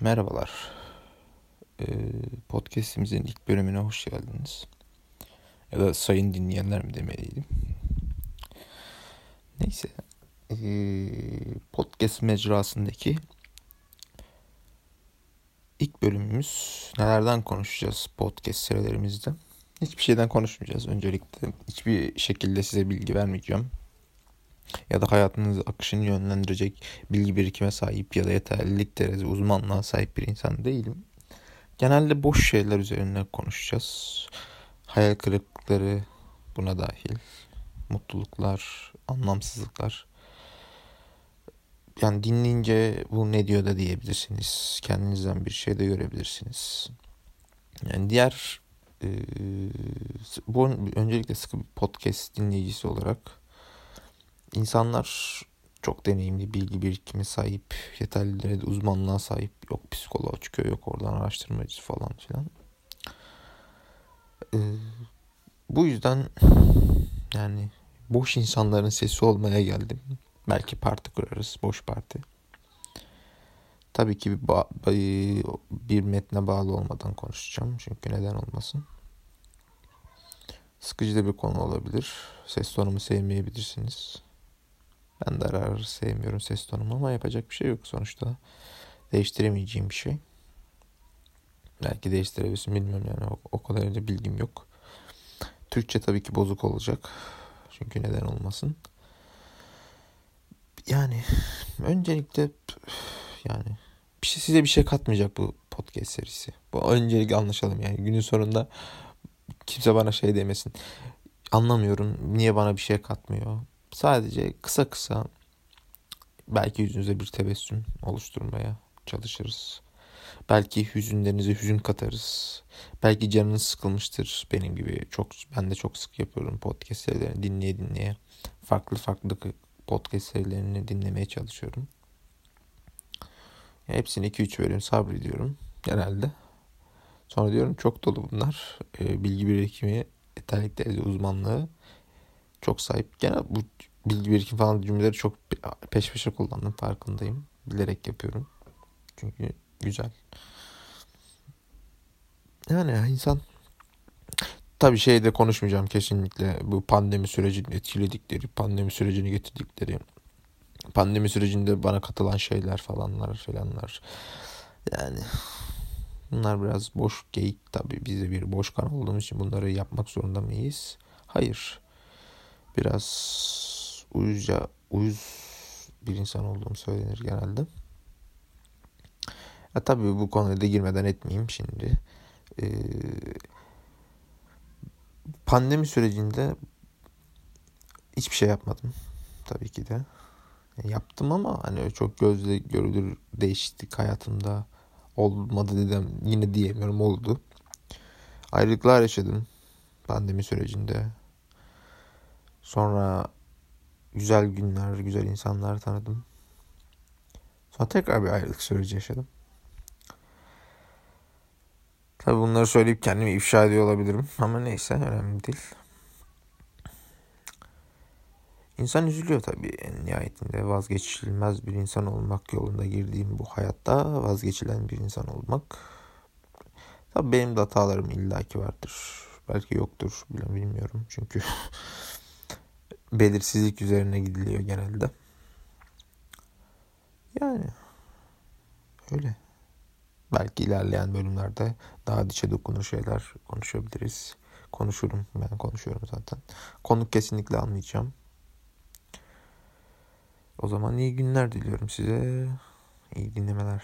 Merhabalar. Ee, podcast'imizin ilk bölümüne hoş geldiniz. Ya da sayın dinleyenler mi demeliydim. Neyse. Ee, podcast mecrasındaki ilk bölümümüz nelerden konuşacağız podcast serilerimizde. Hiçbir şeyden konuşmayacağız. Öncelikle hiçbir şekilde size bilgi vermeyeceğim ya da hayatınızı akışını yönlendirecek bilgi birikime sahip ya da yeterlilik derece uzmanlığa sahip bir insan değilim. Genelde boş şeyler üzerine konuşacağız. Hayal kırıklıkları buna dahil. Mutluluklar, anlamsızlıklar. Yani dinleyince bu ne diyor da diyebilirsiniz. Kendinizden bir şey de görebilirsiniz. Yani diğer e, bu öncelikle sıkı bir podcast dinleyicisi olarak İnsanlar çok deneyimli, bilgi birikimi sahip, yeterli derecede uzmanlığa sahip. Yok psikoloğa çıkıyor, yok oradan araştırmacı falan filan. Ee, bu yüzden yani boş insanların sesi olmaya geldim. Belki parti kurarız, boş parti. Tabii ki bir, ba- bir metne bağlı olmadan konuşacağım. Çünkü neden olmasın. Sıkıcı da bir konu olabilir. Ses tonumu sevmeyebilirsiniz. Ben de ara ara sevmiyorum ses tonumu ama yapacak bir şey yok sonuçta. Değiştiremeyeceğim bir şey. Belki değiştirebilirsin bilmiyorum yani o, o kadar da bilgim yok. Türkçe tabii ki bozuk olacak. Çünkü neden olmasın. Yani öncelikle yani bir şey size bir şey katmayacak bu podcast serisi. Bu öncelikle anlaşalım yani günün sonunda kimse bana şey demesin. Anlamıyorum niye bana bir şey katmıyor. Sadece kısa kısa belki yüzünüze bir tebessüm oluşturmaya çalışırız. Belki hüzünlerinize hüzün katarız. Belki canınız sıkılmıştır benim gibi. Çok ben de çok sık yapıyorum podcast serilerini dinleye dinleye. Farklı farklı podcast serilerini dinlemeye çalışıyorum. Hepsini 2-3 bölüm sabrediyorum genelde. Sonra diyorum çok dolu bunlar. E, bilgi birikimi, yeterlilik uzmanlığı çok sahip. Gene bu bilgi birikim falan cümleleri çok peş peşe kullandım farkındayım. Bilerek yapıyorum. Çünkü güzel. Yani insan tabii şeyde konuşmayacağım kesinlikle bu pandemi sürecini etkiledikleri, pandemi sürecini getirdikleri, pandemi sürecinde bana katılan şeyler falanlar falanlar. Yani bunlar biraz boş geyik tabii. Biz de bir boş kan olduğumuz için bunları yapmak zorunda mıyız? Hayır biraz uyuzca uyuz bir insan olduğum söylenir genelde. Ya tabii bu konuya da girmeden etmeyeyim şimdi. Ee, pandemi sürecinde hiçbir şey yapmadım. Tabii ki de. Yaptım ama hani çok gözle görülür değişiklik hayatımda olmadı dedim. Yine diyemiyorum oldu. Ayrılıklar yaşadım pandemi sürecinde. Sonra güzel günler, güzel insanlar tanıdım. Sonra tekrar bir ayrılık süreci yaşadım. Tabi bunları söyleyip kendimi ifşa ediyor olabilirim ama neyse önemli değil. İnsan üzülüyor tabii en nihayetinde vazgeçilmez bir insan olmak yolunda girdiğim bu hayatta vazgeçilen bir insan olmak. Tabii benim de hatalarım illaki vardır. Belki yoktur bilmiyorum çünkü belirsizlik üzerine gidiliyor genelde. Yani öyle. Belki ilerleyen bölümlerde daha dişe dokunur şeyler konuşabiliriz. Konuşurum. Ben konuşuyorum zaten. Konuk kesinlikle anlayacağım. O zaman iyi günler diliyorum size. İyi dinlemeler.